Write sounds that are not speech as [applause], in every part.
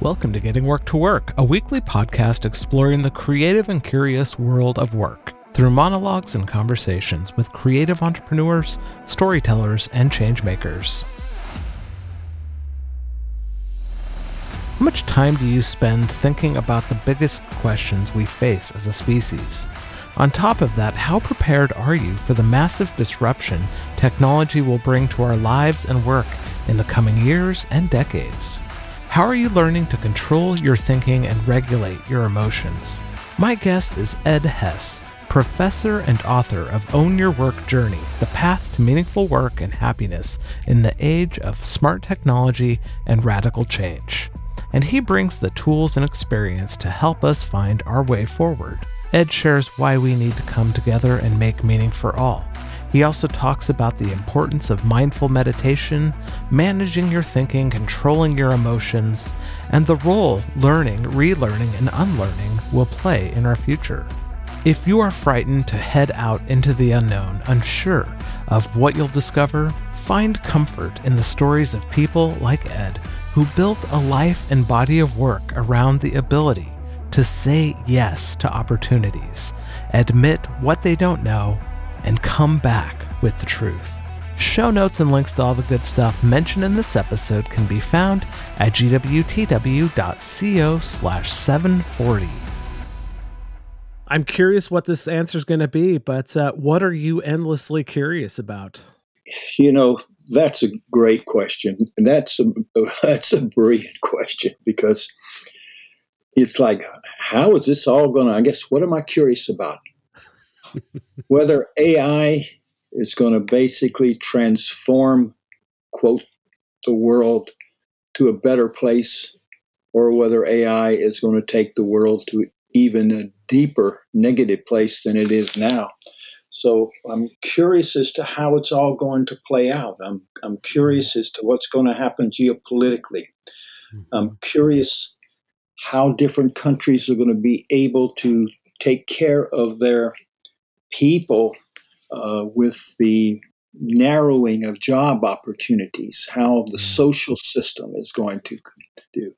Welcome to Getting Work to Work, a weekly podcast exploring the creative and curious world of work through monologues and conversations with creative entrepreneurs, storytellers, and changemakers. How much time do you spend thinking about the biggest questions we face as a species? On top of that, how prepared are you for the massive disruption technology will bring to our lives and work in the coming years and decades? How are you learning to control your thinking and regulate your emotions? My guest is Ed Hess, professor and author of Own Your Work Journey The Path to Meaningful Work and Happiness in the Age of Smart Technology and Radical Change. And he brings the tools and experience to help us find our way forward. Ed shares why we need to come together and make meaning for all he also talks about the importance of mindful meditation, managing your thinking, controlling your emotions, and the role learning, relearning, and unlearning will play in our future. If you are frightened to head out into the unknown, unsure of what you'll discover, find comfort in the stories of people like Ed who built a life and body of work around the ability to say yes to opportunities, admit what they don't know, and come back with the truth. Show notes and links to all the good stuff mentioned in this episode can be found at gwtw.co slash 740. I'm curious what this answer is going to be, but uh, what are you endlessly curious about? You know, that's a great question. And that's a, [laughs] that's a brilliant question because it's like, how is this all going to, I guess, what am I curious about? Whether AI is going to basically transform, quote, the world to a better place, or whether AI is going to take the world to even a deeper negative place than it is now. So I'm curious as to how it's all going to play out. I'm, I'm curious as to what's going to happen geopolitically. Mm-hmm. I'm curious how different countries are going to be able to take care of their people uh, with the narrowing of job opportunities, how the mm. social system is going to do.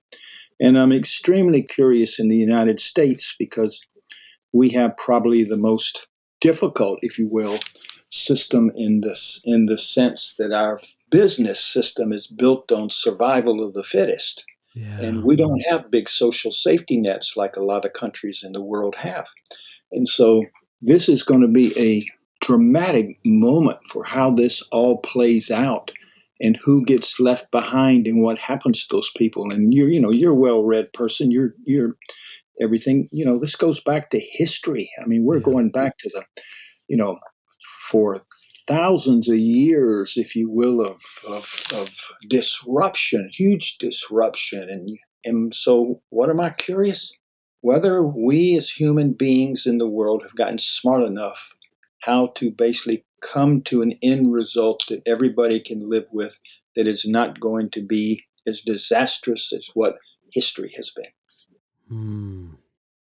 And I'm extremely curious in the United States because we have probably the most difficult, if you will, system in this in the sense that our business system is built on survival of the fittest. Yeah. And we don't have big social safety nets like a lot of countries in the world have. And so this is going to be a dramatic moment for how this all plays out and who gets left behind and what happens to those people. And you're you know you're a well-read person. You're you're everything. You know this goes back to history. I mean we're yeah. going back to the you know for thousands of years if you will of of, of disruption huge disruption. And and so what am i curious whether we as human beings in the world have gotten smart enough how to basically come to an end result that everybody can live with that is not going to be as disastrous as what history has been. Hmm.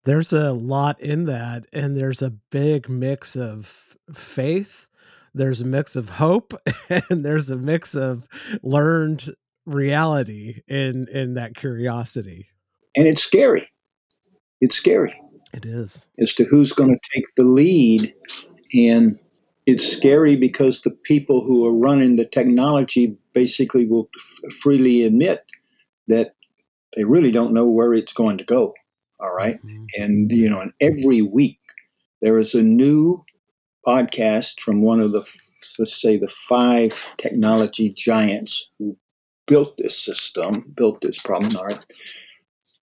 There's a lot in that, and there's a big mix of faith, there's a mix of hope, [laughs] and there's a mix of learned reality in in that curiosity. And it's scary it's scary. It is. As to who's going to take the lead. And it's scary because the people who are running the technology basically will f- freely admit that they really don't know where it's going to go. All right? mm-hmm. And, you know, and every week there is a new podcast from one of the, let's say, the five technology giants who built this system, built this problem, all right,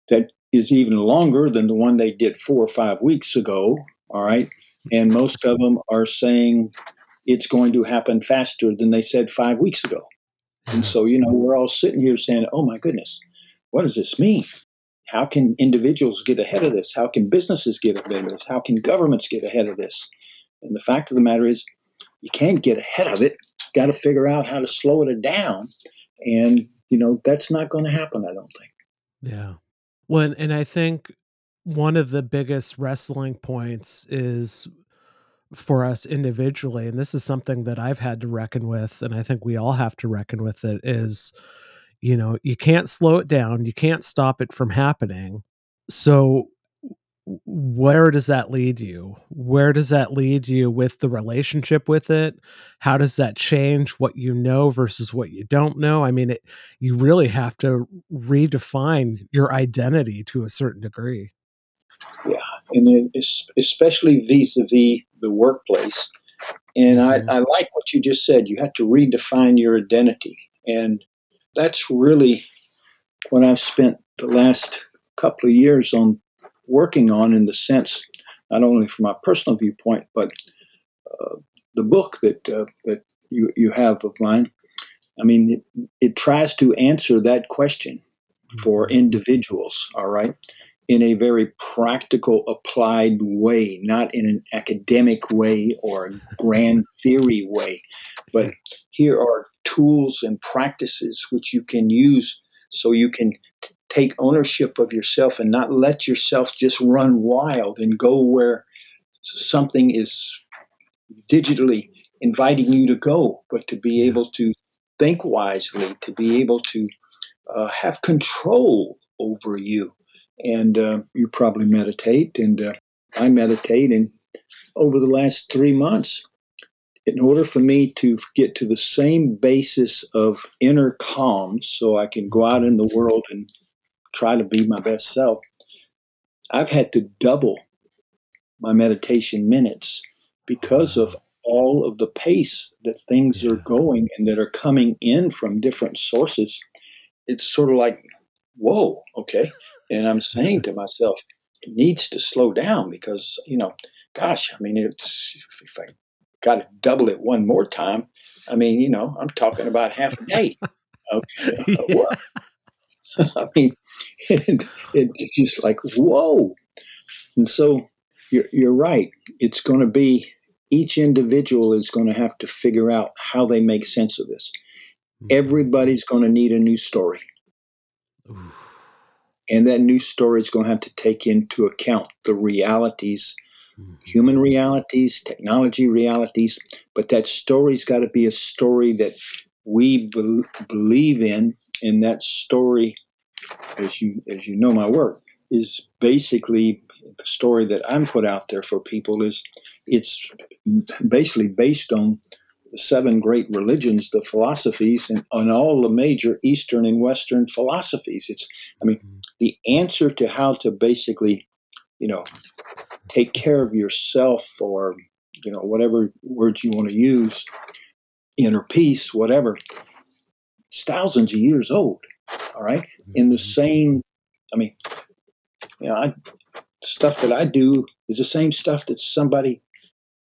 that is even longer than the one they did four or five weeks ago. All right. And most of them are saying it's going to happen faster than they said five weeks ago. And so, you know, we're all sitting here saying, oh my goodness, what does this mean? How can individuals get ahead of this? How can businesses get ahead of this? How can governments get ahead of this? And the fact of the matter is, you can't get ahead of it. Got to figure out how to slow it down. And, you know, that's not going to happen, I don't think. Yeah. Well, and I think one of the biggest wrestling points is for us individually, and this is something that I've had to reckon with, and I think we all have to reckon with it, is you know you can't slow it down you can't stop it from happening. So where does that lead you? Where does that lead you with the relationship with it? How does that change what you know versus what you don't know? I mean it, you really have to redefine your identity to a certain degree. Yeah and especially vis-a-vis the workplace. And mm-hmm. I, I like what you just said. You have to redefine your identity. And that's really what i've spent the last couple of years on working on in the sense, not only from my personal viewpoint, but uh, the book that uh, that you, you have of mine. I mean, it, it tries to answer that question for mm-hmm. individuals, all right, in a very practical, applied way, not in an academic way or a grand theory way. But here are tools and practices which you can use so you can take ownership of yourself and not let yourself just run wild and go where something is digitally inviting you to go, but to be able to think wisely, to be able to uh, have control over you. And uh, you probably meditate, and uh, I meditate. And over the last three months, in order for me to get to the same basis of inner calm, so I can go out in the world and try to be my best self, I've had to double my meditation minutes because of all of the pace that things are going and that are coming in from different sources. It's sort of like, whoa, okay. And I'm [laughs] saying to myself, it needs to slow down because, you know, gosh, I mean, it's if I got to double it one more time, I mean, you know, I'm talking about half a day. [laughs] Okay. [laughs] Yeah. [laughs] I mean, it, it's just like, whoa. And so you're, you're right. It's going to be, each individual is going to have to figure out how they make sense of this. Mm-hmm. Everybody's going to need a new story. And that new story is going to have to take into account the realities, mm-hmm. human realities, technology realities. But that story's got to be a story that we be- believe in, and that story as you as you know my work is basically the story that I'm put out there for people is it's basically based on the seven great religions, the philosophies, and on all the major Eastern and Western philosophies. It's I mean mm-hmm. the answer to how to basically, you know, take care of yourself or you know whatever words you want to use, inner peace, whatever. It's thousands of years old all right? In the mm-hmm. same i mean you know I, stuff that i do is the same stuff that somebody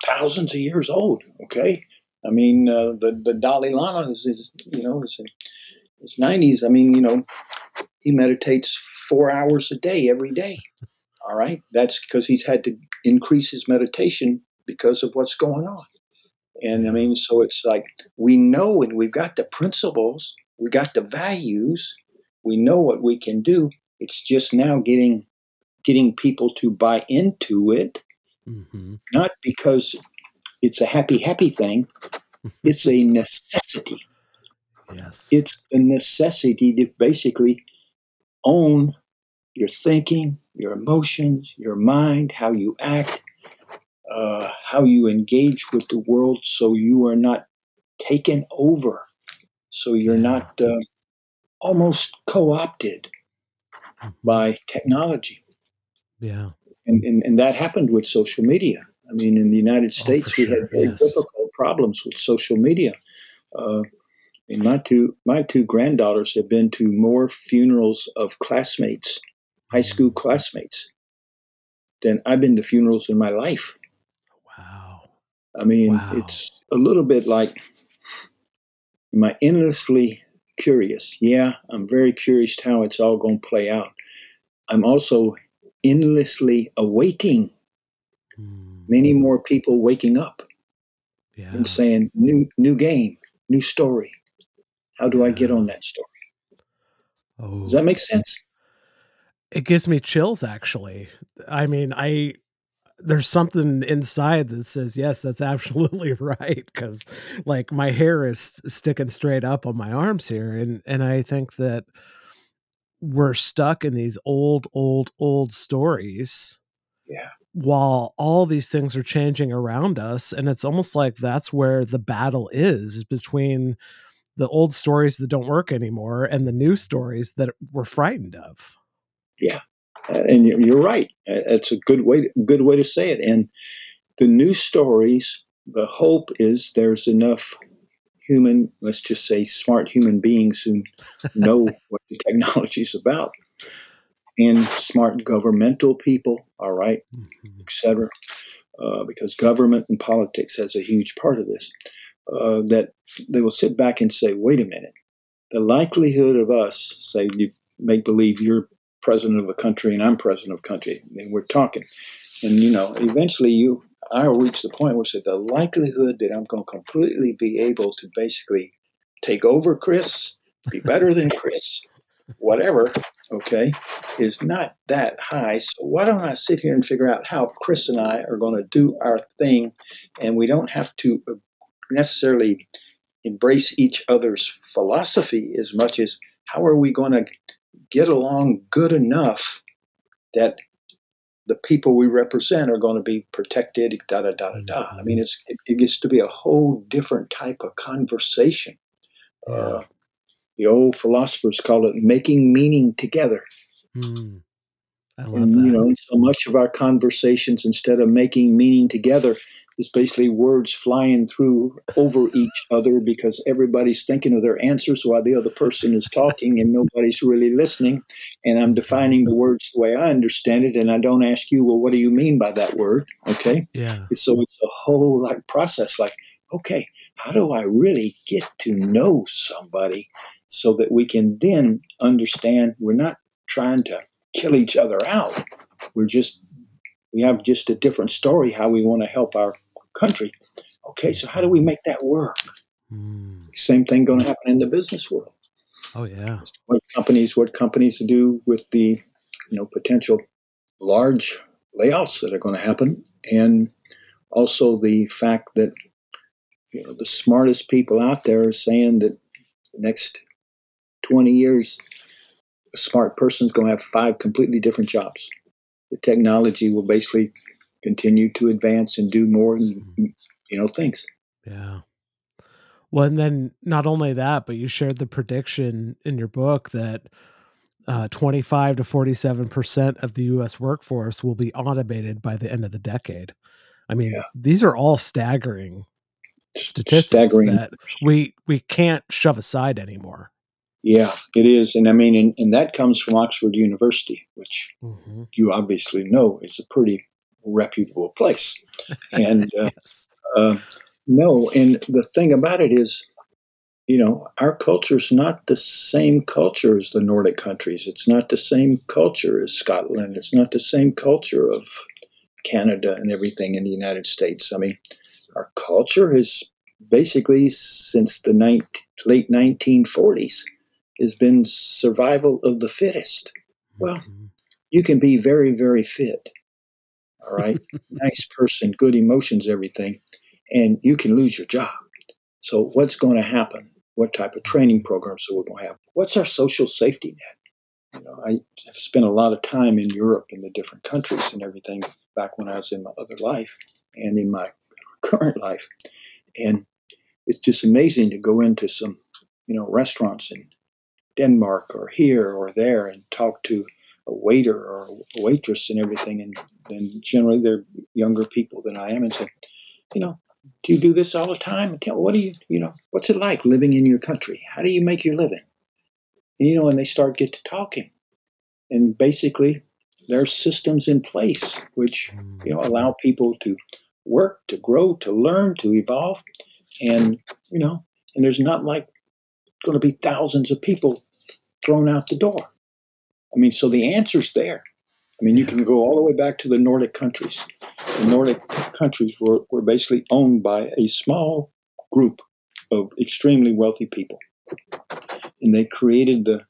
thousands of years old okay? I mean uh, the the dalai lama is, is you know is in his 90s i mean you know he meditates four hours a day every day. [laughs] All right? That's because he's had to increase his meditation because of what's going on. And i mean so it's like we know and we've got the principles we got the values, we know what we can do. It's just now getting getting people to buy into it, mm-hmm. not because it's a happy happy thing. [laughs] it's a necessity. Yes, it's a necessity to basically own your thinking, your emotions, your mind, how you act, uh, how you engage with the world, so you are not taken over so you're not uh, almost co opted by technology. Yeah. And, and, and, that happened with social media. I mean, in the United oh, States, oh, we sure. had very yes. difficult problems with social media. Uh, and my two my two granddaughters have been to more funerals of classmates, high school mm. classmates, than I've been to funerals in my life. Wow. I mean, wow. it's a little bit like Am I endlessly curious? Yeah, I'm very curious how it's all going to play out. I'm also endlessly awaiting mm. many more people waking up yeah. and saying, new, new game, new story. How do yeah. I get on that story? Oh. Does that make sense? It gives me chills, actually. I mean, I there's something inside that says yes that's absolutely [laughs] right because like my hair is sticking straight up on my arms here and and i think that we're stuck in these old old old stories yeah. while all these things are changing around us and it's almost like that's where the battle is between the old stories that don't work anymore and the new stories that we're frightened of. Yeah and you're right. It's a good way, to, good way to say it. And the new stories, the hope is there's enough human, let's just say, smart human beings who know [laughs] what the technology is about, and smart governmental people. All right, mm-hmm. etc. Uh, because government and politics has a huge part of this. Uh, that they will sit back and say, "Wait a minute." The likelihood of us, say, you make believe you're president of a country and I'm president of a country, and we're talking. And you know, eventually you I'll reach the point where said the likelihood that I'm going to completely be able to basically take over Chris, be better than Chris, whatever, okay, is not that high. So why don't I sit here and figure out how Chris and I are going to do our thing, and we don't have to uh, necessarily embrace each other's philosophy as much as how are we going to get along good enough that the people we represent are going to be protected, da da da da da. I mean, it's it, it gets to be a whole different type of conversation. Yeah. Uh, the old philosophers call it making meaning together. Mm, I love and, that. You know, so much of our conversations, instead of making meaning together, is basically words flying through over [laughs] each other because everybody's thinking of their answers while the other person is talking and nobody's really listening. And I'm defining the words the way I understand it, and I don't ask you, well, what do you mean by that word? Okay. Yeah. So it's a whole like process, like, okay, how do I really get to know somebody so that we can then understand we're not trying to kill each other out. We're just we have just a different story how we want to help our country. Okay, so how do we make that work? Mm. Same thing going to happen in the business world. Oh yeah. What companies what companies do with the you know potential large layoffs that are going to happen, and also the fact that you know the smartest people out there are saying that the next twenty years, a smart person is going to have five completely different jobs. The technology will basically continue to advance and do more, you know, things. Yeah. Well, and then not only that, but you shared the prediction in your book that uh, 25 to 47% of the US workforce will be automated by the end of the decade. I mean, yeah. these are all staggering statistics staggering. that we we can't shove aside anymore. Yeah, it is. And I mean, and, and that comes from Oxford University, which mm-hmm. you obviously know is a pretty reputable place. [laughs] And uh, yes. uh, no, and the thing about it is, you know, our culture is not the same culture as the Nordic countries. It's not the same culture as Scotland. It's not the same culture of Canada and everything in the United States. I mean, our culture has basically since the ni- late 1940s has been survival of the fittest. Well, you can be very, very fit all right, [laughs] nice person, good emotions, everything, and you can lose your job. So, what's going to happen? What type of training programs are we going to have? What's our social safety net? You know, I have spent a lot of time in Europe in the different countries and everything back when I was in my other life and in my [laughs] current life, and it's just amazing to go into some, you know, restaurants in Denmark or here or there and talk to a waiter or a waitress and everything, and, and generally they're younger people than I am, and say, you know, do you do this all the time? Tell, what do you, you know, what's it like living in your country? How do you make your living? And you know, and they start get to talking, and basically there are systems in place which you know allow people to work, to grow, to learn, to evolve, and you know, and there's not like going to be thousands of people thrown out the door. I mean, so the answer's there. I mean, you can go all the way back to the Nordic countries. The Nordic countries were, were basically owned by a small group of extremely wealthy people. And they created the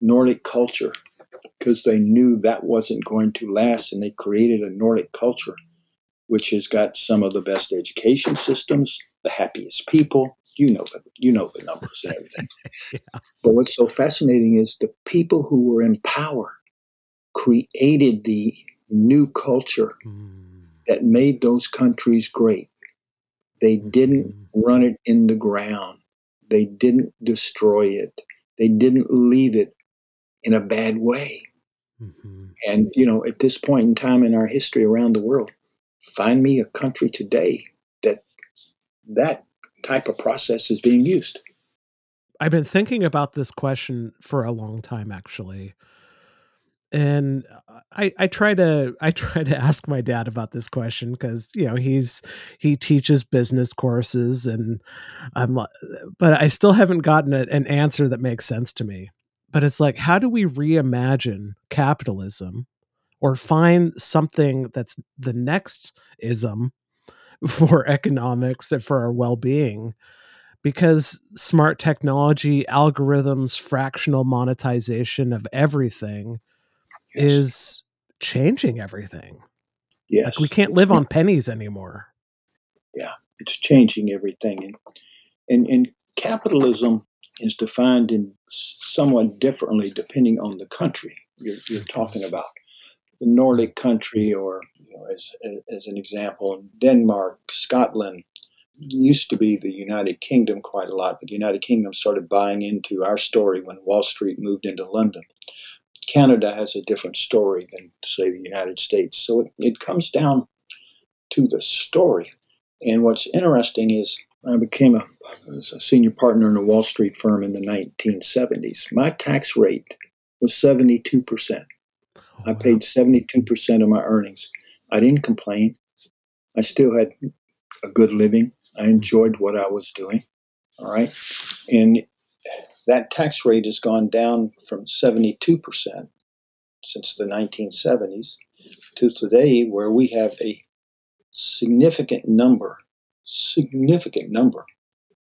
Nordic culture because they knew that wasn't going to last and they created a Nordic culture which has got some of the best education systems, the happiest people. You know the you know the numbers and everything. [laughs] yeah. But what's so fascinating is the people who were in power created the new culture mm. that made those countries great. They didn't mm. run it in the ground. They didn't destroy it. They didn't leave it in a bad way. Mm-hmm. And, you know, at this point in time in our history around the world, find me a country today that that type of process is being used. I've been thinking about this question for a long time, actually. And I, I try to I try to ask my dad about this question because you know he's he teaches business courses and I'm but I still haven't gotten a, an answer that makes sense to me. But it's like how do we reimagine capitalism or find something that's the next ism for economics and for our well-being because smart technology algorithms fractional monetization of everything yes. is changing everything. Yes. like we can't live on pennies anymore. Yeah it's changing everything and and, and capitalism is defined in somewhat differently depending on the country you're, you're talking about. The Nordic country, or you know, as, as an example, Denmark, Scotland, used to be the United Kingdom quite a lot, but the United Kingdom started buying into our story when Wall Street moved into London. Canada has a different story than, say, the United States. So it, it comes down to the story. And what's interesting is I became a, a senior partner in a Wall Street firm in the 1970s. My tax rate was 72%. I paid 72% of my earnings. I didn't complain. I still had a good living. I enjoyed what I was doing. All right. And that tax rate has gone down from 72% since the 1970s to today, where we have a significant number, significant number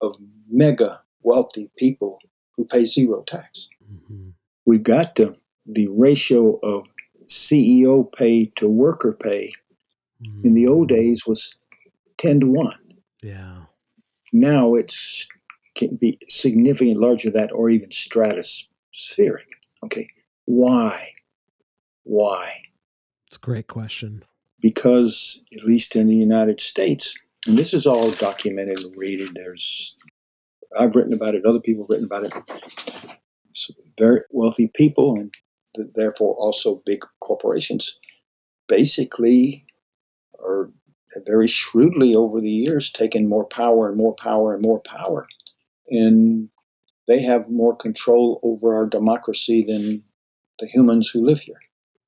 of mega wealthy people who pay zero tax. Mm-hmm. We've got the, the ratio of CEO pay to worker pay mm. in the old days was 10 to 1. Yeah. Now it's can be significantly larger than that or even stratospheric. Okay. Why? Why? It's a great question. Because at least in the United States, and this is all documented and read There's I've written about it, other people have written about it. very wealthy people and therefore also big corporations, basically are very shrewdly over the years taken more power and more power and more power. And they have more control over our democracy than the humans who live here.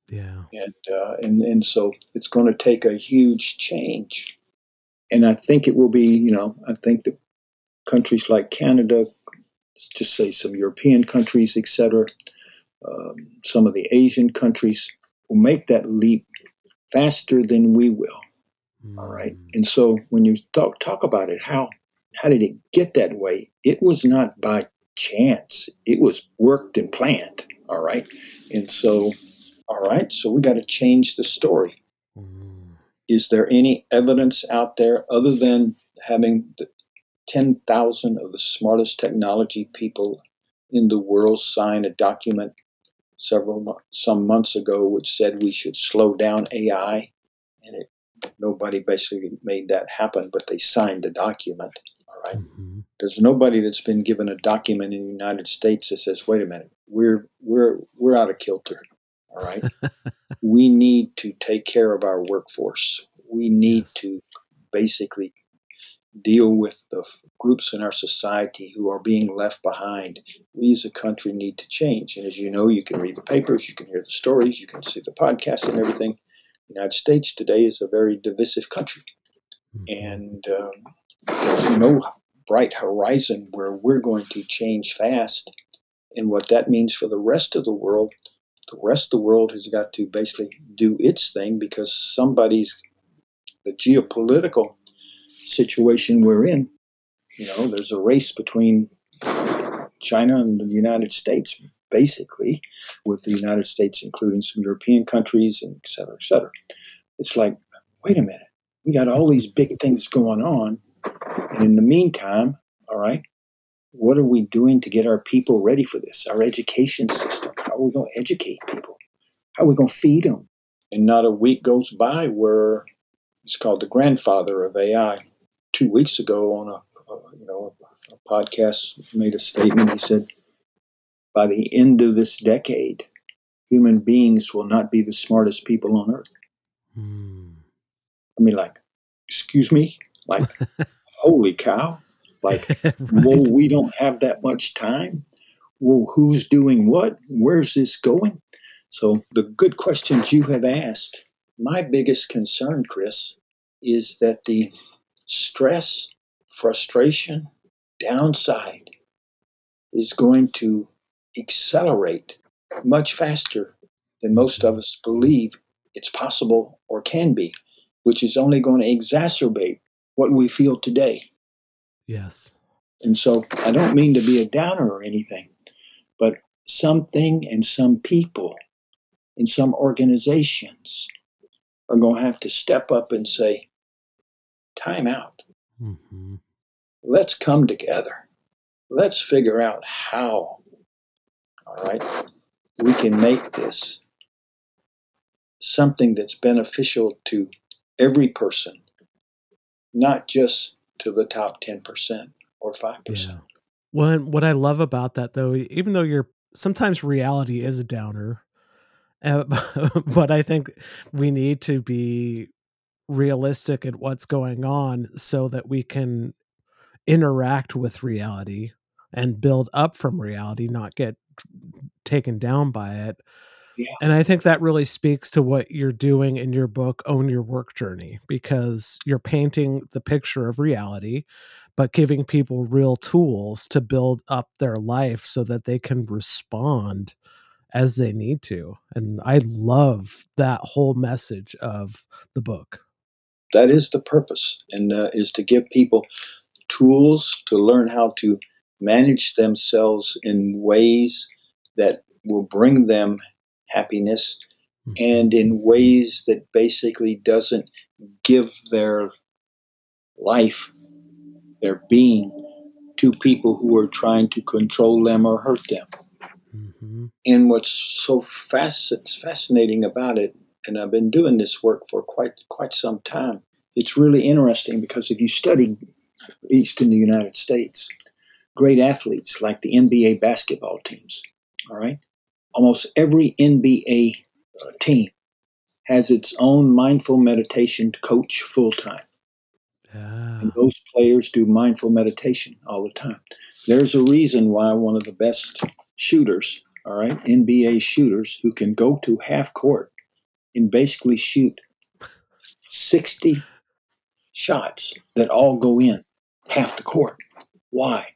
Yeah. And, uh, and, and so it's going to take a huge change. And I think it will be, you know, I think that countries like Canada, just say some European countries, etc., um, some of the Asian countries will make that leap faster than we will. Mm. All right. Mm. And so when you talk, talk about it, how, how did it get that way? It was not by chance, it was worked and planned. All right. And so, all right, so we got to change the story. Mm. Is there any evidence out there other than having 10,000 of the smartest technology people in the world sign a document several some months ago, which said we should slow down AI, and it nobody basically made that happen, but they signed the document. All right? mm-hmm. There's nobody that's been given a document in the United States that says, "Wait a minute, we're we're we're out of kilter." All right, [laughs] we need to take care of our workforce. We need yes. to basically deal with the groups in our society who are being left behind. We as a country need to change. And as you know, you can read the papers, you can hear the stories, you can see the podcasts and everything. The United States today is a very divisive country. Mm-hmm. And um, there's no bright horizon where we're going to change fast. And what that means for the rest of the world, the rest of the world has got to basically do its thing because somebody's the geopolitical situation we're in, you know, there's a race between China and the United States basically, with the United States, including some European countries, and et cetera, et cetera. It's like, wait a minute, we got all these big things going on. And in the meantime, all right, what are we doing to get our people ready for this? Our education system. How are we going to educate people? How are we going to feed them? And not a week goes by where it's called the grandfather of AI. Two weeks ago on a, a you know a, a podcast made a statement. He said, by the end of this decade, human beings will not be the smartest people on earth. Mm. I mean, like, excuse me, like, [laughs] holy cow! Like, [laughs] right. well, we don't have that much time. Well, who's doing what? Where's this going? So, the good questions you have asked. My biggest concern, Chris, is that the stress, frustration, downside is going to accelerate much faster than most of us believe it's possible or can be, which is only going to exacerbate what we feel today. Yes. And so I don't mean to be a downer or anything, but something and some people in some organizations are going to have to step up and say, time out. Mm-hmm. Let's come together. Let's figure out how, all right, we can make this something that's beneficial to every person, not just to the top 10% or 5%. Yeah. Well, what I love about that, though, even though you're sometimes reality is a downer, uh, [laughs] but I think we need to be realistic at what's going on so that we can interact with reality and build up from reality, not get taken down by it. Yeah. And I think that really speaks to what you're doing in your book, Own Your Work Journey, because you're painting the picture of reality, but giving people real tools to build up their life so that they can respond as they need to. And I love that whole message of the book. That is the purpose, and uh, is to give people tools to learn how to manage themselves in ways that will bring them happiness mm-hmm. and in ways that basically doesn't give their life, their being, to people who are trying to control them or hurt them. Mm-hmm. And what's so fasc- fascinating about it, and I've been doing this work for quite quite some time, it's really interesting because if you study East in the United States, great athletes like the NBA basketball teams, all right, almost every NBA uh, team has its own mindful meditation coach full time. Yeah. And those players do mindful meditation all the time. There's a reason why one of the best shooters, all right, NBA shooters who can go to half court and basically shoot 60 shots that all go in half the court. Why?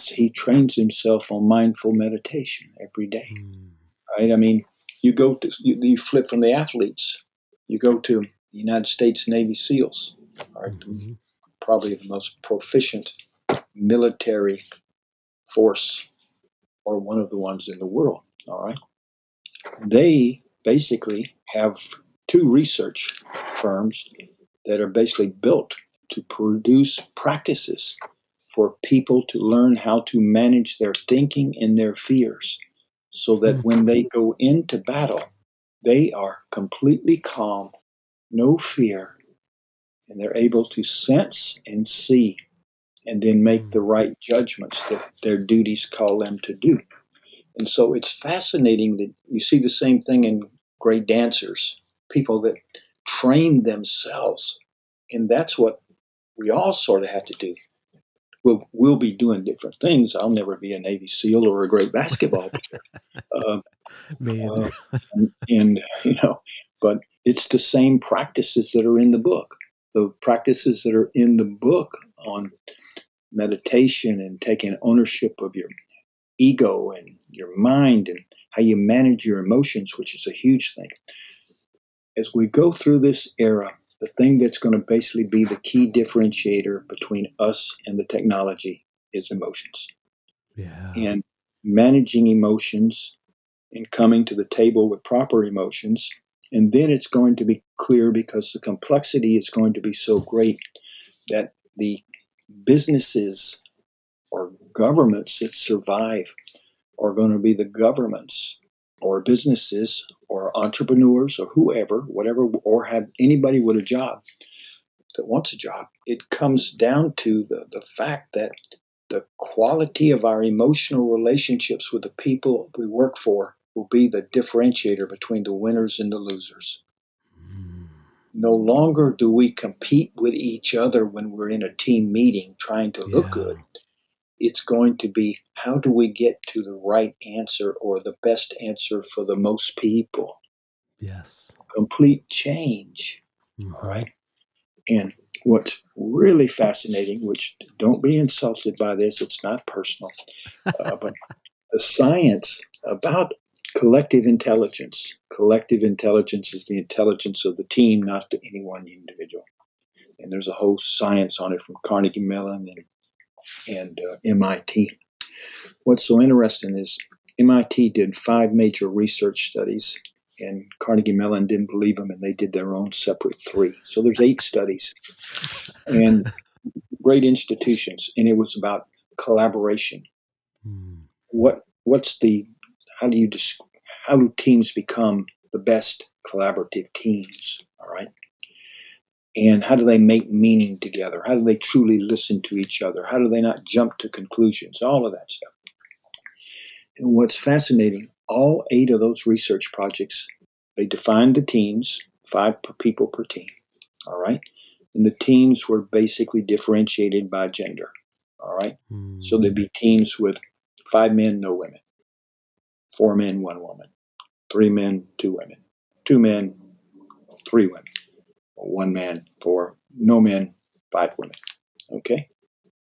he trains himself on mindful meditation every day. Mm. Right? I mean, you go to you, you, flip from the athletes. You go to the United States Navy SEALs, right? Mm-hmm. Probably the most proficient military force, or one of the ones in the world. All right, they basically have two research firms that are basically built to produce practices for people to learn how to manage their thinking and their fears so that mm. when they go into battle, they are completely calm, no fear, and they're able to sense and see and then make the hmm. right judgments that their duties call them to do. And so it's fascinating that you see the same thing in great dancers, people that train themselves. And that's what we all sort of have to do we'll we'll be doing different things. I'll never be a Navy SEAL or a great [laughs] basketball player. uh, uh, and, and, [laughs] you know, but it's the same practices that are in the book. The practices that are in the book on meditation and taking ownership of your ego and your mind and how you manage your emotions, which is a huge thing. As we go through this era, the thing that's going to basically be the key differentiator between us and the technology is emotions. Yeah. And managing emotions and coming to the table with proper emotions. And then it's going to be clear because the complexity is going to be so great that the businesses or governments that survive are going to be the governments or businesses or entrepreneurs or whoever, whatever, or have anybody with a job that wants a job. It comes down to the, the fact that the quality of our emotional relationships with the people we work for will be the differentiator between the winners and the losers. No longer do we compete with each other when we're in a team meeting trying to look Yeah. good. It's going to be how do we get to the right answer or the best answer for the most people? Yes. Complete change. Mhm. All right. And what's really fascinating, which don't be insulted by this, it's not personal, uh, [laughs] but the science about collective intelligence. Collective intelligence is the intelligence of the team, not to any one individual. And there's a whole science on it from Carnegie Mellon and, and uh, MIT. What's so interesting is MIT did five major research studies, and Carnegie Mellon didn't believe them, and they did their own separate three. So there's eight studies, and [laughs] great institutions, and it was about collaboration. Mm. What what's the how do you how do teams become the best collaborative teams? All right. And how do they make meaning together? How do they truly listen to each other? How do they not jump to conclusions? All of that stuff. And what's fascinating, all eight of those research projects, they defined the teams, five people per team. All right. And the teams were basically differentiated by gender. All right. Mm. So there'd be teams with five men, no women, four men, one woman, three men, two women, two men, three women, one man, four, no men, five women. Okay?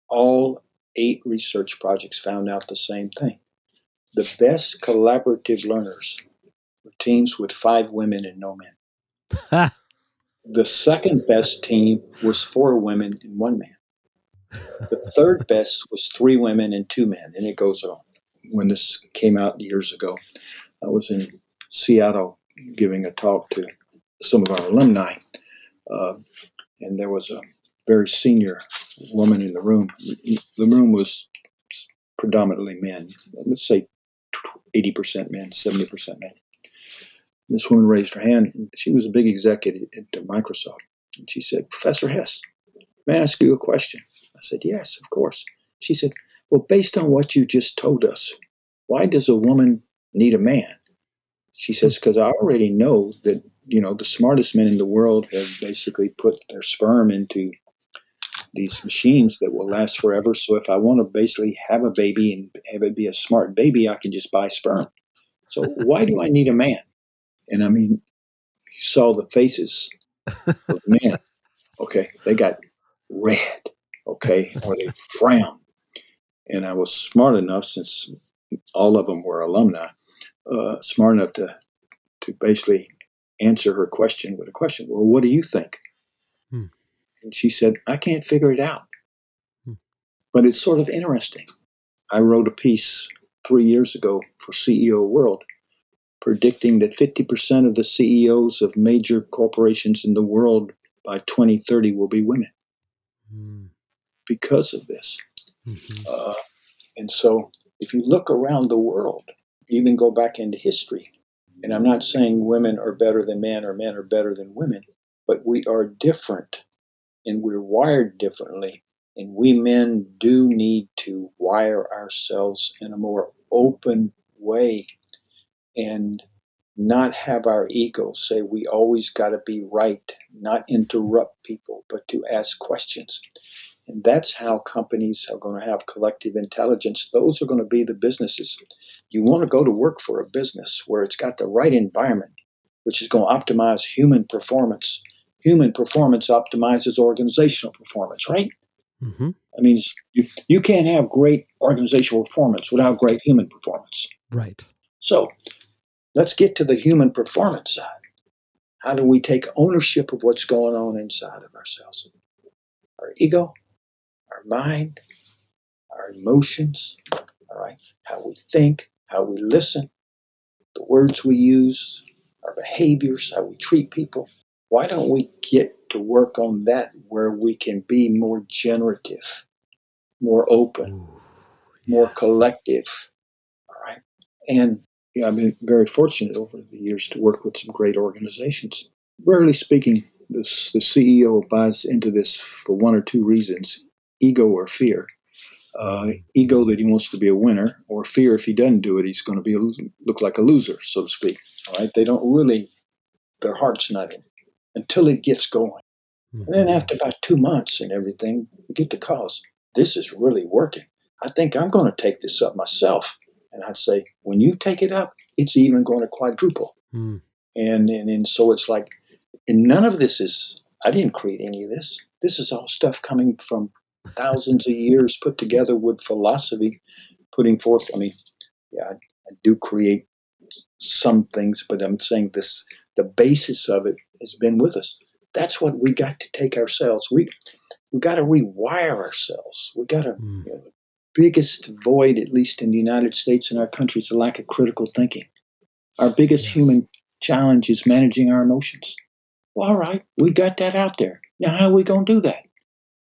All eight research projects found out the same thing. The best collaborative learners were teams with five women and no men. [laughs] The second best team was four women and one man. The third best was three women and two men, and it goes on. When this came out years ago, I was in Seattle giving a talk to some of our alumni, uh, and there was a very senior woman in the room. The room was predominantly men, let's say 80% men, 70% men. This woman raised her hand. And she was a big executive at Microsoft. And she said, Professor Hess, may I ask you a question? I said, Yes, of course. She said, Well, based on what you just told us, why does a woman need a man? She says, Because I already know that, you know, the smartest men in the world have basically put their sperm into these machines that will last forever. So if I want to basically have a baby and have it be a smart baby, I can just buy sperm. So why do I [laughs] need a man? And I mean, you saw the faces of men. [laughs] Okay, they got red. Okay, or they frown. And I was smart enough, since all of them were alumni, uh, smart enough to to basically answer her question with a question. Well, what do you think? Hmm. And she said, I can't figure it out. Hmm. But it's sort of interesting. I wrote a piece three years ago for CEO World predicting that 50% of the CEOs of major corporations in the world by 2030 will be women Mm. because of this. Mhm. Uh, and so if you look around the world, even go back into history, and I'm not saying women are better than men or men are better than women, but we are different and we're wired differently. And we men do need to wire ourselves in a more open way and not have our ego say we always got to be right, not interrupt people, but to ask questions. And that's how companies are going to have collective intelligence. Those are going to be the businesses. You want to go to work for a business where it's got the right environment, which is going to optimize human performance. Human performance optimizes organizational performance, right? Mhm. I mean, you, you can't have great organizational performance without great human performance. Right. So let's get to the human performance side. How do we take ownership of what's going on inside of ourselves? Our ego, our mind, our emotions. All right. how we think, how we listen, the words we use, our behaviors, how we treat people. Why don't we get to work on that where we can be more generative, more open, Ooh, more collective? All right. And yeah, I've been very fortunate over the years to work with some great organizations. Rarely speaking, this, the CEO buys into this for one or two reasons ego or fear. Uh, ego that he wants to be a winner, or fear if he doesn't do it, he's going to be a, look like a loser, so to speak. All right, they don't really, their heart's not in until it gets going. And then mm-hmm. after about two months and everything, you get the calls. This is really working. I think I'm going to take this up myself. And I'd say, when you take it up, it's even going to quadruple. Mm. And, and and so it's like, and none of this is. I didn't create any of this. This is all stuff coming from thousands of years put together with philosophy, putting forth. I mean, yeah, I, I do create some things, but I'm saying this. The basis of it has been with us. That's what we got to take ourselves. We we got to rewire ourselves. We got to. Mm. You know, biggest void, at least in the United States and our country, is the lack of critical thinking. Our biggest yes. human challenge is managing our emotions. Well, all right, we got that out there. Now, how are we going to do that?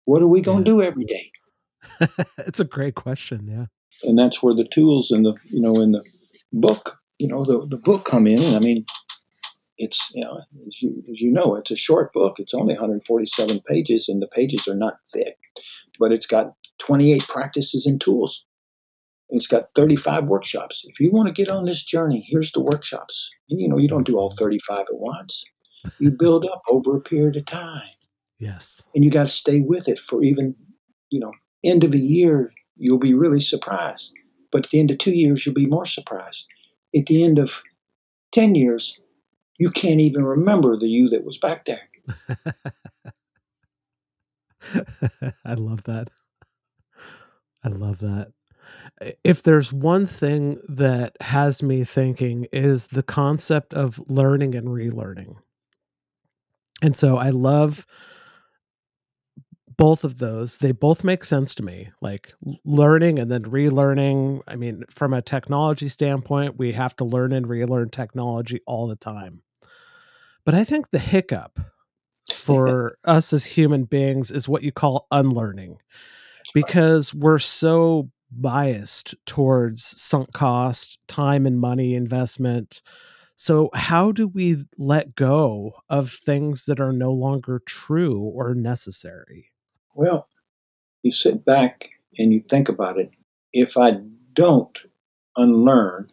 What are we going to yeah. do every day? [laughs] it's a great question. Yeah. And that's where the tools in the, you know, in the book, you know, the, the book come in. And I mean, it's, you know, as you, as you know, it's a short book. It's only 147 pages and the pages are not thick, but it's got 28 practices and tools. It's got 35 workshops. If you want to get on this journey, here's the workshops. And you know, you don't do all 35 at once. You build up over a period of time. Yes. And you got to stay with it for even, you know, end of a year, you'll be really surprised. But at the end of two years, you'll be more surprised. At the end of 10 years, you can't even remember the you that was back there. [laughs] I love that. I love that. If there's one thing that has me thinking is the concept of learning and relearning. And so I love both of those. They both make sense to me. Like learning and then relearning. I mean, from a technology standpoint, we have to learn and relearn technology all the time. But I think the hiccup for [laughs] us as human beings is what you call unlearning because we're so biased towards sunk cost, time and money investment. So, how do we let go of things that are no longer true or necessary? Well, you sit back and you think about it. If I don't unlearn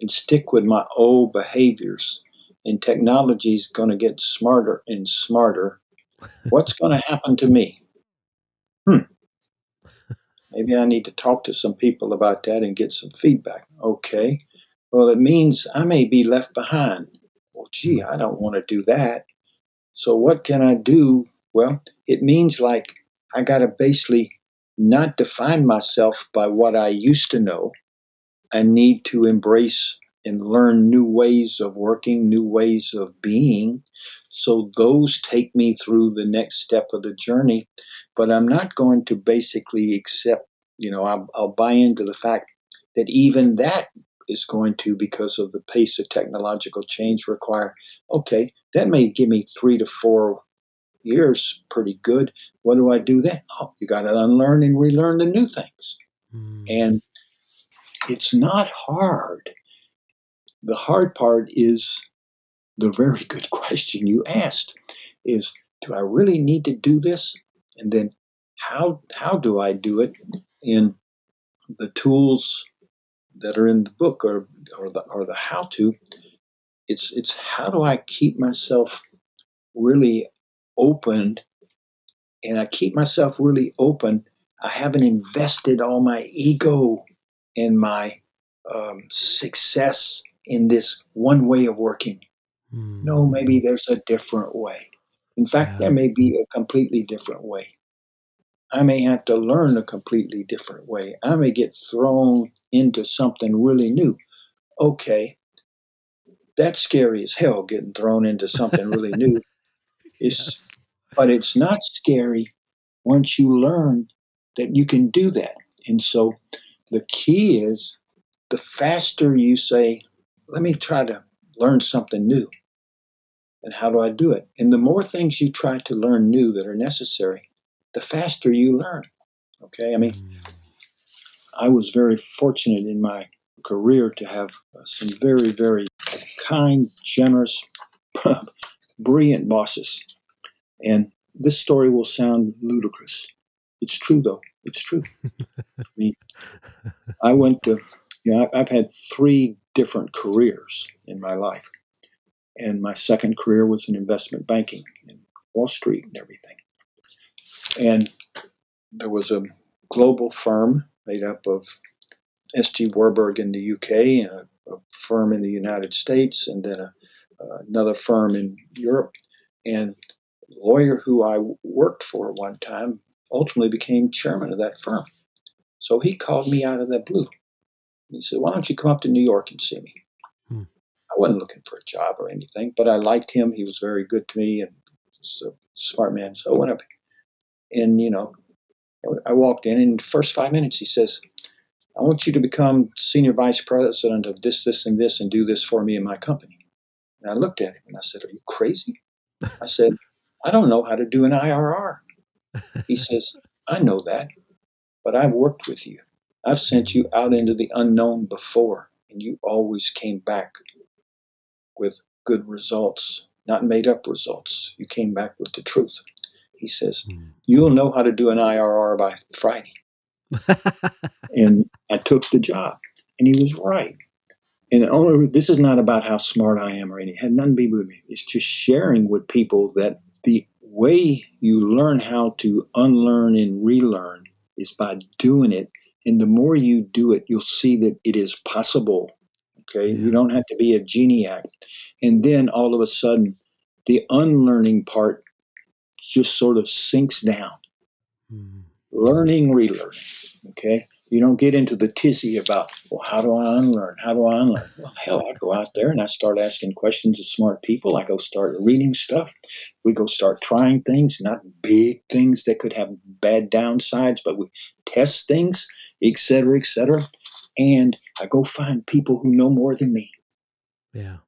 and stick with my old behaviors, and technology is going to get smarter and smarter, [laughs] what's going to happen to me? Hmm. Maybe I need to talk to some people about that and get some feedback. Okay. Well, it means I may be left behind. Well, gee, I don't want to do that. So, what can I do? Well, it means like I got to basically not define myself by what I used to know. I need to embrace and learn new ways of working, new ways of being. So those take me through the next step of the journey. But I'm not going to basically accept, you know, I'll, I'll buy into the fact that even that is going to, because of the pace of technological change, require, okay, that may give me three to four years pretty good. What do I do then? Oh, you got to unlearn and relearn the new things. Mm. And it's not hard. The hard part is the very good [laughs] question you asked is do I really need to do this? And then how how do I do it? And the tools that are in the book or or the or the how to. It's it's how do I keep myself really open and I keep myself really open. I haven't invested all my ego and my um, success in this one way of working. Mm. No, maybe there's a different way. In fact, yeah. there may be a completely different way. I may have to learn a completely different way. I may get thrown into something really new. Okay, that's scary as hell getting thrown into something really [laughs] new. It's, yes. But it's not scary once you learn that you can do that. And so the key is the faster you say, let me try to learn something new. And how do I do it? And the more things you try to learn new that are necessary, the faster you learn. Okay. I mean, mm. I was very fortunate in my career to have some very, very kind, generous, [laughs] brilliant bosses. And this story will sound ludicrous. It's true, though. It's true. [laughs] I mean, I went to, you know, I've had three different careers in my life. And my second career was in investment banking in Wall Street and everything. And there was a global firm made up of S.G. Warburg in the UK and a, a, firm in the United States, and then a, uh, another firm in Europe. And the lawyer who I worked for one time ultimately became chairman of that firm. So he called me out of the blue. He said, Why don't you come up to New York and see me? Hmm. I wasn't looking for a job or anything, but I liked him. He was very good to me and was a smart man. So I went up. And, you know, I walked in, and in the first five minutes, he says, I want you to become senior vice president of this, this, and this, and do this for me in my company. And I looked at him and I said, Are you crazy? I said, I don't know how to do an IRR. He [laughs] says, I know that, but I've worked with you. I've sent you out into the unknown before, and you always came back with good results, not made up results. You came back with the truth. He says, mm. You'll know how to do an IRR by Friday. [laughs] and I took the job, and he was right. And only, this is not about how smart I am or anything. It had nothing to do with me. It's just sharing with people that the way you learn how to unlearn and relearn is by doing it. And the more you do it, you'll see that it is possible. Okay. You don't have to be a geniac. And then all of a sudden, the unlearning part just sort of sinks down. Mm. Learning, relearning. Okay. You don't get into the tizzy about, well, how do I unlearn? How do I unlearn? Well, hell, I go out there and I start asking questions of smart people. I go start reading stuff. We go start trying things, not big things that could have bad downsides, but we test things, et cetera, et cetera. And I go find people who know more than me. Yeah.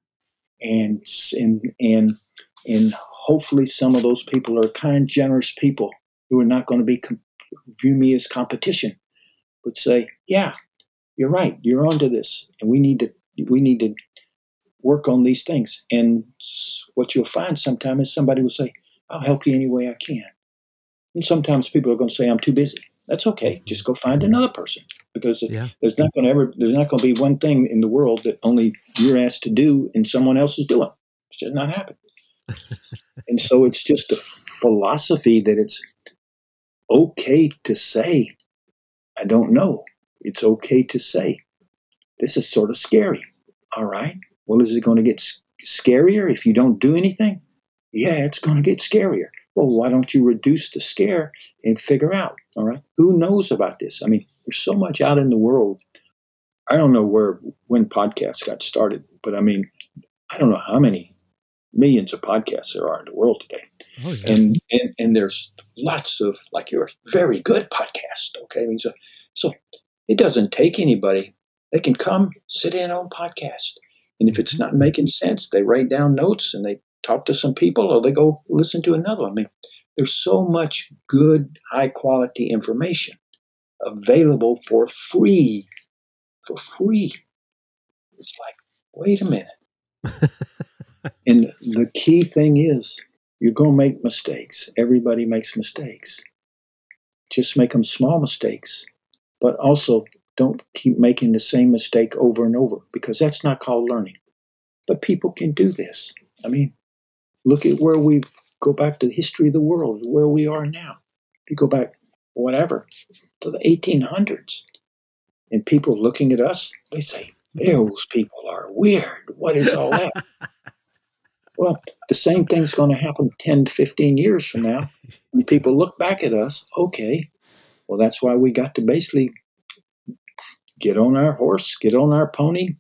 And, and, and, and hopefully some of those people are kind, generous people who are not going to be, view me as competition would say, "Yeah, you're right. You're onto this, and we need to we need to work on these things." And what you'll find sometimes is somebody will say, "I'll help you any way I can," and sometimes people are going to say, "I'm too busy." That's okay. Mm-hmm. Just go find another person because yeah. there's not going to ever there's not going to be one thing in the world that only you're asked to do and someone else is doing. It's just not happening. [laughs] and so it's just a philosophy that it's okay to say I don't know. It's okay to say. This is sort of scary. All right. Well, is it going to get scarier if you don't do anything? Yeah, it's going to get scarier. Well, why don't you reduce the scare and figure out? All right. Who knows about this? I mean, there's so much out in the world. I don't know where when podcasts got started, but I mean, I don't know how many millions of podcasts there are in the world today. Oh, yeah. and, and and there's lots of like your very good podcast. Okay, I mean, so so it doesn't take anybody. They can come sit in on podcast, and if it's mm-hmm. not making sense, they write down notes and they talk to some people, or they go listen to another. One. I mean, there's so much good, high quality information available for free. For free. It's like, wait a minute. [laughs] and the key thing is you're going to make mistakes. Everybody makes mistakes. Just make them small mistakes, but also don't keep making the same mistake over and over because that's not called learning. But people can do this. I mean, look at where we've go back to the history of the world, where we are now. You go back, whatever, to the 1800s, and people looking at us, they say, those people are weird. What is all that? [laughs] Well, the same thing's going to happen 10 to 15 years from now. When people look back at us, okay, well, that's why we got to basically get on our horse, get on our pony,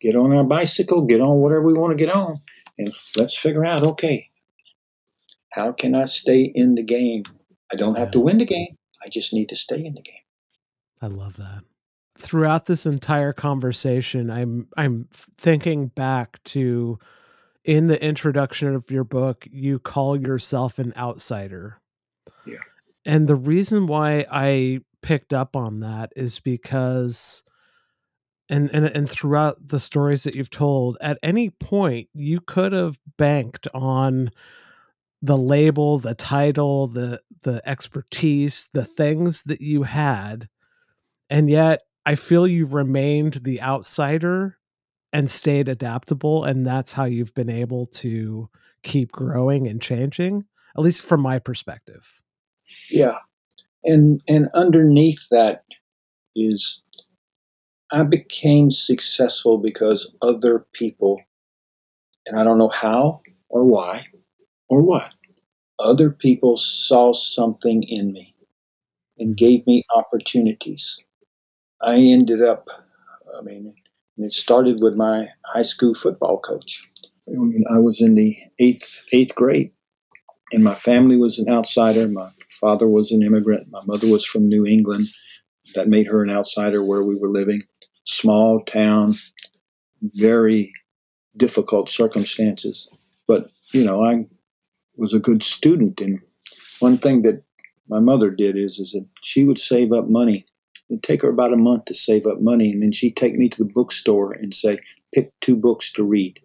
get on our bicycle, get on whatever we want to get on, and let's figure out, okay, how can I stay in the game? I don't have to win the game. I just need to stay in the game. I love that. throughout this entire conversation, I'm I'm thinking back to in the introduction of your book, you call yourself an outsider. Yeah. And the reason why I picked up on that is because and and and throughout the stories that you've told, at any point you could have banked on the label, the title, the the expertise, the things that you had, and yet I feel you've remained the outsider and stayed adaptable, and that's how you've been able to keep growing and changing, at least from my perspective. Yeah, and and underneath that is I became successful because other people, and I don't know how or why or what, other people saw something in me and gave me opportunities. I ended up, I mean, it started with my high school football coach. I was in the eighth eighth grade, and my family was an outsider. My father was an immigrant. My mother was from New England. That made her an outsider where we were living. Small town, very difficult circumstances. But you know, I was a good student, and one thing that my mother did is is that she would save up money. It'd take her about a month to save up money, and then she'd take me to the bookstore and say, "Pick two books to read."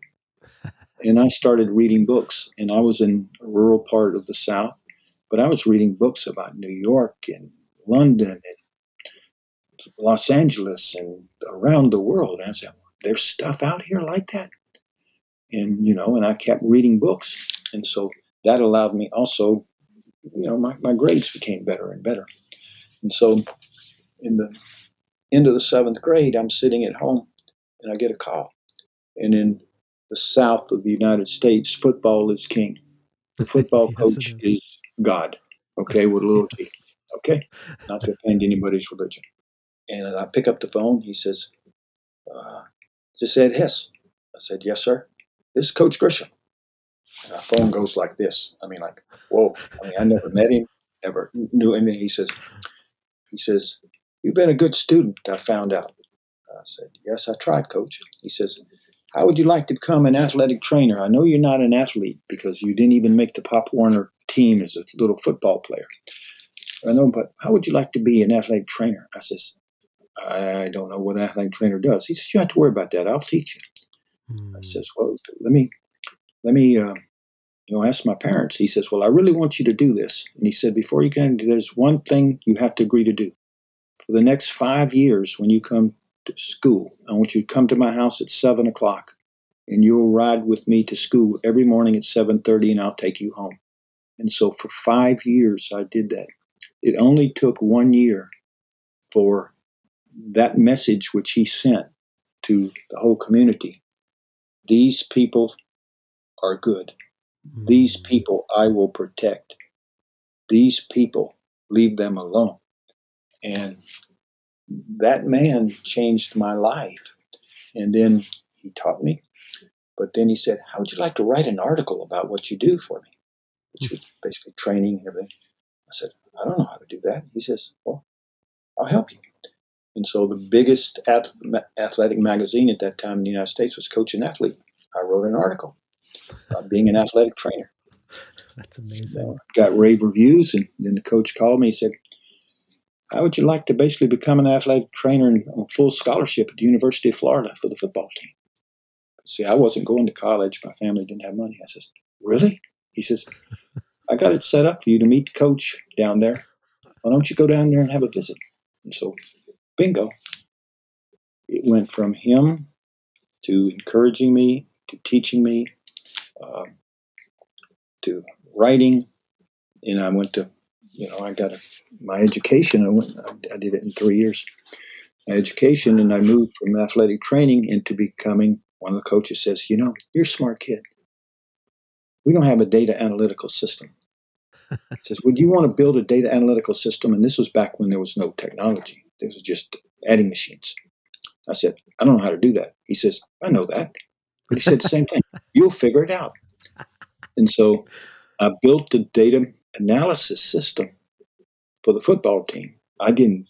[laughs] and I started reading books, and I was in a rural part of the South, but I was reading books about New York and London and Los Angeles and around the world. And I said, "There's stuff out here like that," and you know, and I kept reading books, and so that allowed me also, you know, my, my grades became better and better. And so in the end of the seventh grade, I'm sitting at home and I get a call. And in the South of the United States, football is king. The [laughs] football yes, coach is. is. God, okay, with a little [laughs] t, okay? Not to offend anybody's religion. And I pick up the phone. He says, uh, this Ed Hess? I said, Yes, sir. This is Coach Grisham. And our phone goes like this. I mean, like, whoa. I mean, I never met him, never knew him. He says, he says, you've been a good student, I found out. I said, yes, I tried, coach. He says, how would you like to become an athletic trainer? I know you're not an athlete because you didn't even make the Pop Warner team as a little football player. I know, but how would you like to be an athletic trainer? I says, I don't know what an athletic trainer does. He says, you don't have to worry about that. I'll teach you. Hmm. I says, well, let me, let me, uh, you know, ask my parents. He says, "Well, I really want you to do this." And he said, "Before you can, there's one thing you have to agree to do. For the next five years, when you come to school, I want you to come to my house at seven o'clock, and you'll ride with me to school every morning at seven thirty, and I'll take you home." And so, for five years, I did that. It only took one year for that message which he sent to the whole community. These people are good these mm-hmm. people I will protect. These people, leave them alone. And that man changed my life. And then he taught me. But then he said, How would you like to write an article about what you do for me? Which was basically training and everything. I said, I don't know how to do that. He says, Well, I'll help you. And so the biggest athletic magazine at that time in the United States was Coach and Athlete. I wrote an article about being an athletic trainer. That's amazing. got rave reviews, and then the coach called me. He said, "How would you like to basically become an athletic trainer on full scholarship at the University of Florida for the football team?" See, I wasn't going to college. My family didn't have money. I says, "Really?" He says, "I got it set up for you to meet coach down there. Why don't you go down there and have a visit?" And so, bingo. It went from him to encouraging me to teaching me uh, to writing, and I went to, you know, I got a, my education. I went, I, did it in three years. My education, and I moved from athletic training into becoming one of the coaches. Says, you know, you're a smart kid. We don't have a data analytical system. He says, Would you want to build a data analytical system? And this was back when there was no technology. This was just adding machines. I said, I don't know how to do that. He says, I know that. But he said the same thing. [laughs] You'll figure it out. And so I built the data analysis system for the football team. I didn't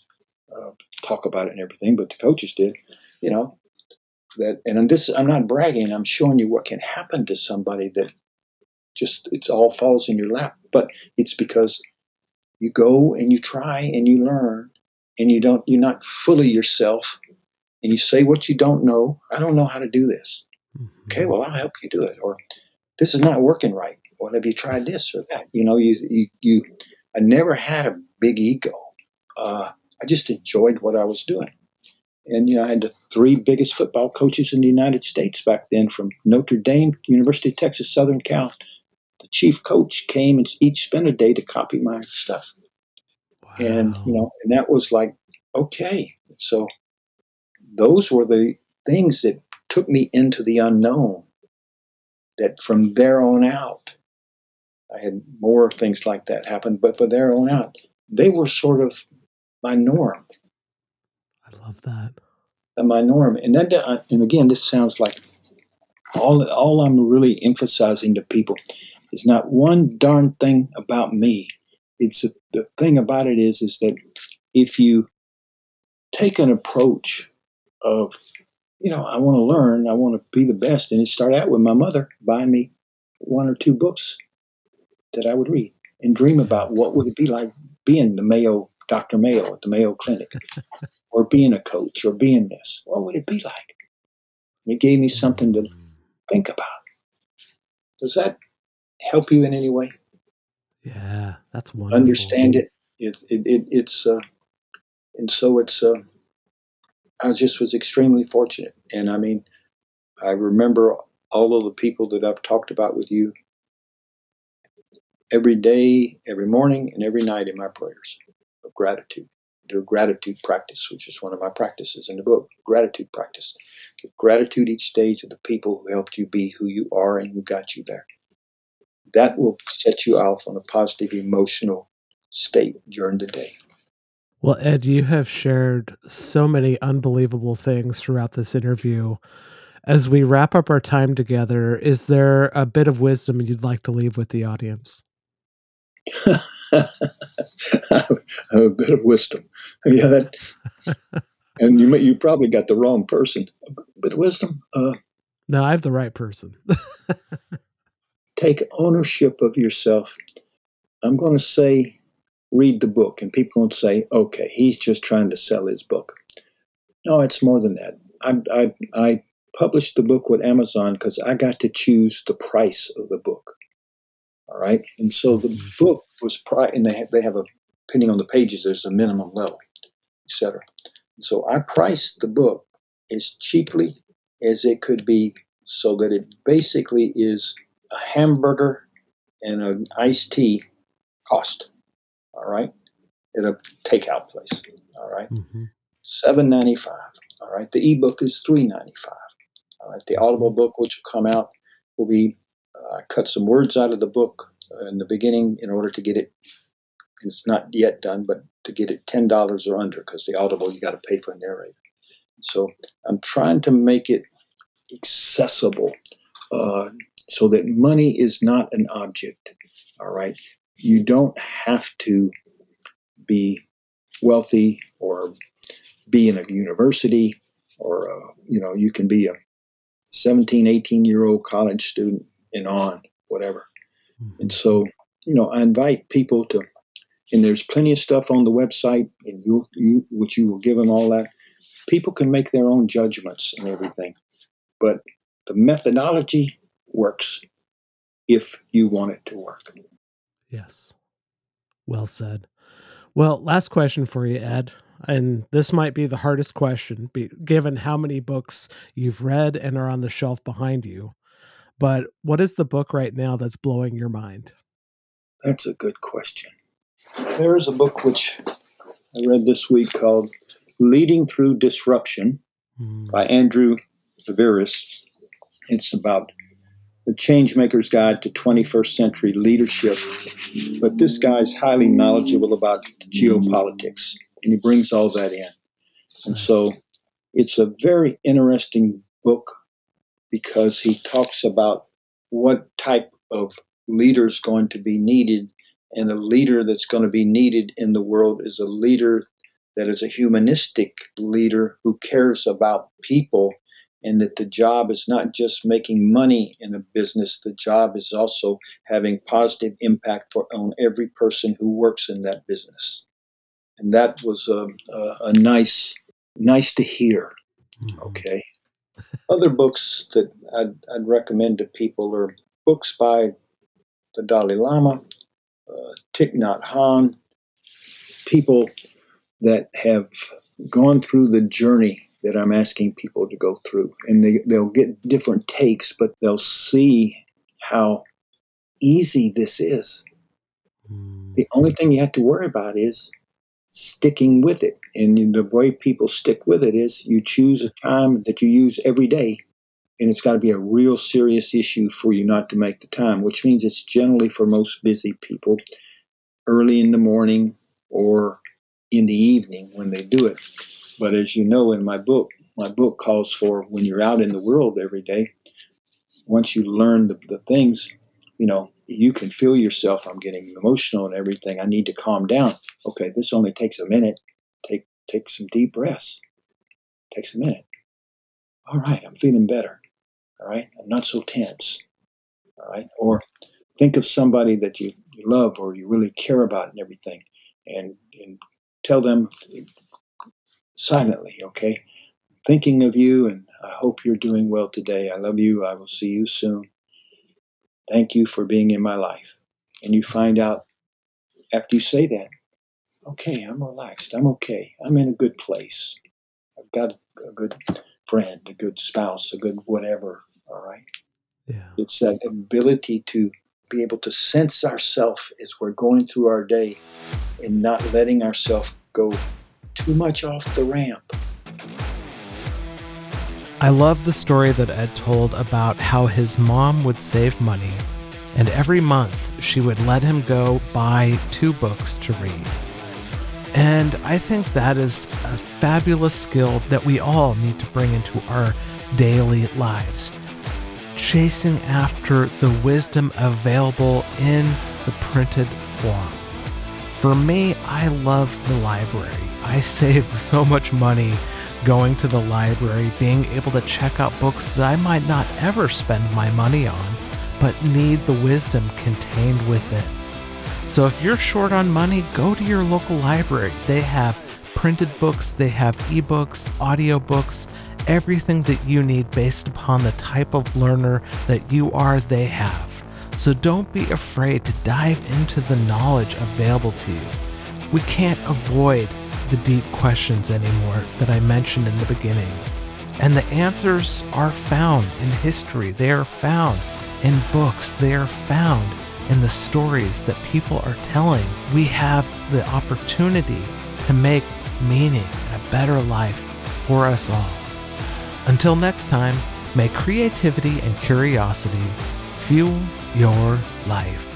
uh, talk about it and everything, but the coaches did. You know that, and this I'm not bragging. I'm showing you what can happen to somebody that just it's all falls in your lap. But it's because you go and you try and you learn, and you don't you're not fully yourself, and you say what you don't know. I don't know how to do this. Mm-hmm. Okay, well I'll help you do it. Or this is not working right. Well, have you tried this or that? You know, you you, you I never had a big ego. Uh, I just enjoyed what I was doing. And you know, I had the three biggest football coaches in the United States back then, from Notre Dame, University of Texas, Southern Cal. The chief coach came and each spent a day to copy my stuff. Wow. And you know, and that was like, okay. So those were the things that took me into the unknown. That from there on out, I had more things like that happen, but from there on out, they were sort of my norm. I love that. And my norm, and then, uh, and again, this sounds like all all I'm really emphasizing to people is not one darn thing about me. It's a, the thing about it is is that if you take an approach of, you know, I want to learn, I want to be the best, and it started out with my mother buying me one or two books that I would read and dream about what would it be like being the Mayo Dr. Mayo at the Mayo Clinic, [laughs] or being a coach, or being this. What would it be like? And it gave me something to think about. Does that help you in any way? Yeah, that's wonderful. Understand it. It, it, it it's uh, and so it's. Uh, I just was extremely fortunate, and I mean, I remember all of the people that I've talked about with you every day, every morning, and every night in my prayers of gratitude. Do a gratitude practice, which is one of my practices in the book. Gratitude practice. Give gratitude each day to the people who helped you be who you are and who got you there. That will set you off on a positive emotional state during the day. Well, Ed, you have shared so many unbelievable things throughout this interview. As we wrap up our time together, is there a bit of wisdom you'd like to leave with the audience? A bit of wisdom. Yeah, that, and you you probably got the wrong person. A bit of wisdom. Uh, no, I have the right person. [laughs] take ownership of yourself. I'm going to say, read the book, and people won't say, okay, he's just trying to sell his book. No, it's more than that. I, I, I published the book with Amazon because I got to choose the price of the book. All right. And so the mm-hmm. book was pri and they have, they have a depending on the pages, there's a minimum level, etc. So I priced the book as cheaply as it could be, so that it basically is a hamburger and an iced tea cost. All right, at a takeout place. All right, mm-hmm. seven ninety five. All right, the ebook is three ninety five. All right, the Audible book, which will come out, will be I cut some words out of the book in the beginning in order to get it. It's not yet done, but to get it ten dollars or under, because the Audible you got to pay for a narrator. So I'm trying to make it accessible, uh, so that money is not an object. All right, you don't have to be wealthy or be in a university or uh, you know you can be a 17 18 year old college student and on, whatever. Mm-hmm. And so, you know, I invite people to, and there's plenty of stuff on the website, and you, you, which you will give them all that. People can make their own judgments and everything, but the methodology works if you want it to work. Yes. Well said. Well, last question for you, Ed. And this might be the hardest question, given how many books you've read and are on the shelf behind you. But what is the book right now that's blowing your mind? That's a good question. There is a book which I read this week called Leading Through Disruption mm. by Andrew Liveris. It's about the Changemaker's Guide to 21st Century Leadership. But this guy's highly knowledgeable about geopolitics, and he brings all that in. And so it's a very interesting book because he talks about what type of leader is going to be needed. And a leader that's going to be needed in the world is a leader that is a humanistic leader who cares about people and that the job is not just making money in a business the job is also having positive impact for on every person who works in that business and that was a, a, a nice nice to hear mm-hmm. okay other books that I'd, I'd, recommend to people are books by the dalai lama uh, Thich Nhat Hanh people that have gone through the journey that I'm asking people to go through. And they, they'll get different takes, but they'll see how easy this is. Mm. The only thing you have to worry about is sticking with it. And the way people stick with it is you choose a time that you use every day. And it's got to be a real serious issue for you not to make the time, which means it's generally for most busy people early in the morning or in the evening when they do it. But as you know in my book, my book calls for when you're out in the world every day, once you learn the, the things, you know, you can feel yourself. I'm getting emotional and everything. I need to calm down. Okay, this only takes a minute. Take take some deep breaths. Takes a minute. All right, I'm feeling better. All right, I'm not so tense. All right, or think of somebody that you, you love or you really care about and everything, and, and tell them silently, okay? Thinking of you, and I hope you're doing well today. I love you. I will see you soon. Thank you for being in my life. And you find out after you say that, okay, I'm relaxed. I'm okay. I'm in a good place. I've got a good friend, a good spouse, a good whatever. All right. Yeah. It's that ability to be able to sense ourselves as we're going through our day and not letting ourselves go too much off the ramp. I love the story that Ed told about how his mom would save money, and every month she would let him go buy two books to read. And I think that is a fabulous skill that we all need to bring into our daily lives. Chasing after the wisdom available in the printed form. For me, I love the library. I save [laughs] so much money going to the library, being able to check out books that I might not ever spend my money on, but need the wisdom contained within. So if you're short on money, go to your local library. They have printed books, they have ebooks, audiobooks, everything that you need based upon the type of learner that you are, they have. So don't be afraid to dive into the knowledge available to you. We can't avoid the deep questions anymore that I mentioned in the beginning. And the answers are found in history, they are found in books, they are found in the stories that people are telling. We have the opportunity to make meaning and a better life for us all. Until next time, may creativity and curiosity fuel your life.